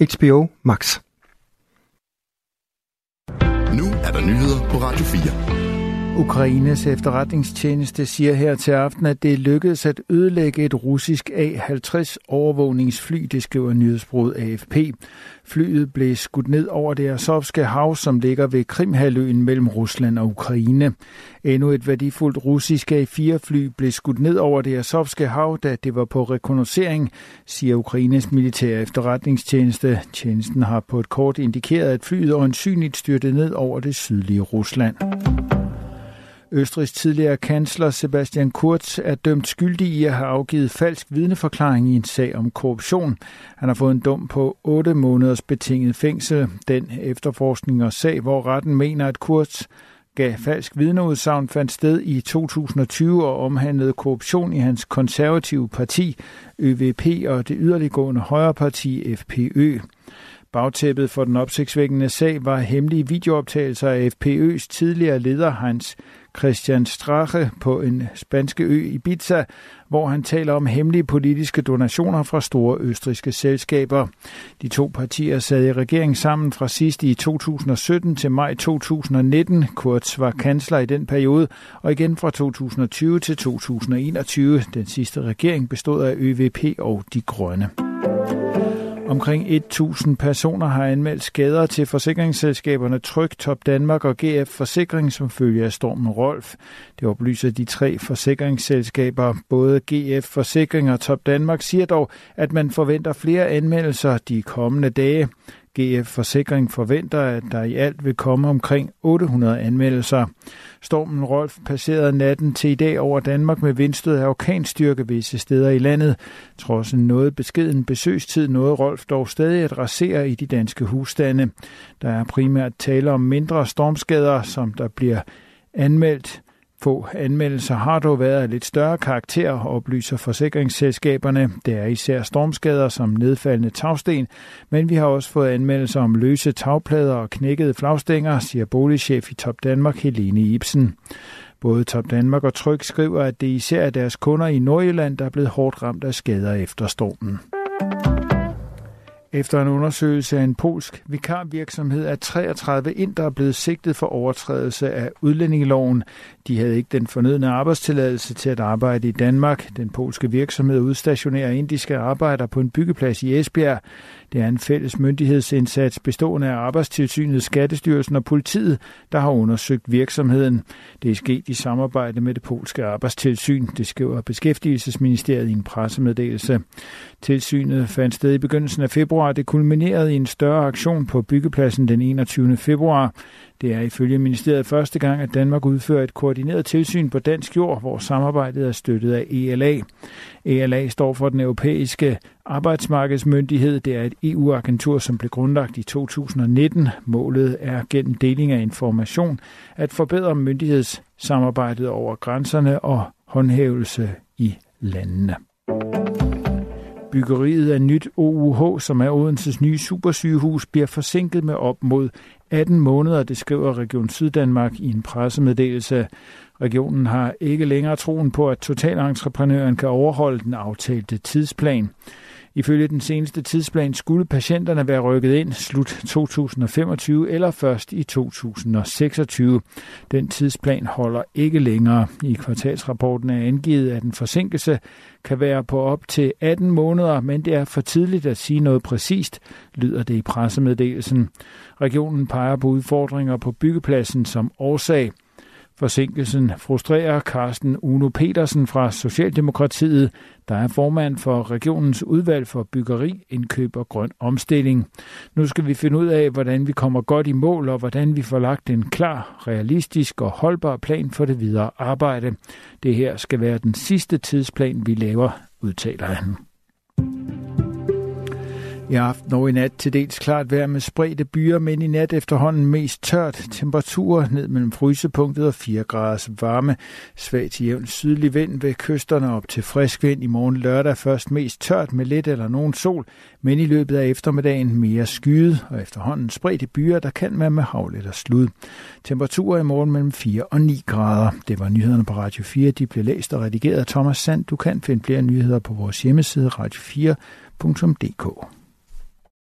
HBO Max. Nu er der nyheder på Radio 4. Ukraines efterretningstjeneste siger her til aften, at det lykkedes at ødelægge et russisk A-50 overvågningsfly, det skriver nyhedsbruget AFP. Flyet blev skudt ned over det Azovske hav, som ligger ved Krimhaløen mellem Rusland og Ukraine. Endnu et værdifuldt russisk A4-fly blev skudt ned over det Azovske hav, da det var på rekognoscering, siger Ukraines militære efterretningstjeneste. Tjenesten har på et kort indikeret, at flyet øjensynligt styrtede ned over det sydlige Rusland. Østrigs tidligere kansler Sebastian Kurz er dømt skyldig i at have afgivet falsk vidneforklaring i en sag om korruption. Han har fået en dom på 8 måneders betinget fængsel. Den efterforskning og sag, hvor retten mener, at Kurz gav falsk vidneudsagn, fandt sted i 2020 og omhandlede korruption i hans konservative parti, ÖVP og det yderliggående højreparti FPØ. Bagtæppet for den opsigtsvækkende sag var hemmelige videooptagelser af FPØ's tidligere leder Hans Christian Strache på en spanske ø i Ibiza, hvor han taler om hemmelige politiske donationer fra store østriske selskaber. De to partier sad i regering sammen fra sidst i 2017 til maj 2019. Kurz var kansler i den periode, og igen fra 2020 til 2021. Den sidste regering bestod af ÖVP og De Grønne. Omkring 1.000 personer har anmeldt skader til forsikringsselskaberne Tryg, Top Danmark og GF Forsikring som følge af stormen Rolf. Det oplyser de tre forsikringsselskaber. Både GF Forsikring og Top Danmark siger dog, at man forventer flere anmeldelser de kommende dage. GF Forsikring forventer, at der i alt vil komme omkring 800 anmeldelser. Stormen Rolf passerede natten til i dag over Danmark med vindstød af orkanstyrke visse steder i landet. Trods en noget beskeden besøgstid nåede Rolf dog stadig at rasere i de danske husstande. Der er primært tale om mindre stormskader, som der bliver anmeldt få anmeldelser har dog været af lidt større karakter, oplyser forsikringsselskaberne. Det er især stormskader som nedfaldende tagsten, men vi har også fået anmeldelser om løse tagplader og knækkede flagstænger, siger boligchef i Top Danmark Helene Ibsen. Både Top Danmark og Tryg skriver, at det især er deres kunder i Nordjylland, der er blevet hårdt ramt af skader efter stormen. Efter en undersøgelse af en polsk vikarvirksomhed er 33 indere blevet sigtet for overtrædelse af udlændingeloven. De havde ikke den fornødne arbejdstilladelse til at arbejde i Danmark. Den polske virksomhed udstationerer indiske arbejdere på en byggeplads i Esbjerg. Det er en fælles myndighedsindsats bestående af Arbejdstilsynet, Skattestyrelsen og politiet, der har undersøgt virksomheden. Det er sket i samarbejde med det polske arbejdstilsyn, det skriver Beskæftigelsesministeriet i en pressemeddelelse. Tilsynet fandt sted i begyndelsen af februar. Det kulminerede i en større aktion på byggepladsen den 21. februar. Det er ifølge ministeriet første gang, at Danmark udfører et koordineret tilsyn på dansk jord, hvor samarbejdet er støttet af ELA. ELA står for den europæiske arbejdsmarkedsmyndighed. Det er et EU-agentur, som blev grundlagt i 2019. Målet er gennem deling af information at forbedre myndighedssamarbejdet over grænserne og håndhævelse i landene. Byggeriet af nyt OUH, som er Odenses nye supersygehus, bliver forsinket med op mod 18 måneder, det skriver Region Syddanmark i en pressemeddelelse. Regionen har ikke længere troen på, at totalentreprenøren kan overholde den aftalte tidsplan. Ifølge den seneste tidsplan skulle patienterne være rykket ind slut 2025 eller først i 2026. Den tidsplan holder ikke længere. I kvartalsrapporten er angivet, at en forsinkelse kan være på op til 18 måneder, men det er for tidligt at sige noget præcist, lyder det i pressemeddelelsen. Regionen peger på udfordringer på byggepladsen som årsag. Forsinkelsen frustrerer Carsten Uno Petersen fra Socialdemokratiet, der er formand for regionens udvalg for byggeri, indkøb og grøn omstilling. Nu skal vi finde ud af, hvordan vi kommer godt i mål og hvordan vi får lagt en klar, realistisk og holdbar plan for det videre arbejde. Det her skal være den sidste tidsplan, vi laver, udtaler han. I aften og i nat til dels klart vejr med spredte byer, men i nat efterhånden mest tørt. Temperaturer ned mellem frysepunktet og 4 graders varme. Svag til jævn sydlig vind ved kysterne op til frisk vind. I morgen lørdag først mest tørt med lidt eller nogen sol, men i løbet af eftermiddagen mere skyet og efterhånden spredte byer, der kan være med havl eller slud. Temperaturer i morgen mellem 4 og 9 grader. Det var nyhederne på Radio 4. De blev læst og redigeret af Thomas Sand. Du kan finde flere nyheder på vores hjemmeside radio4.dk.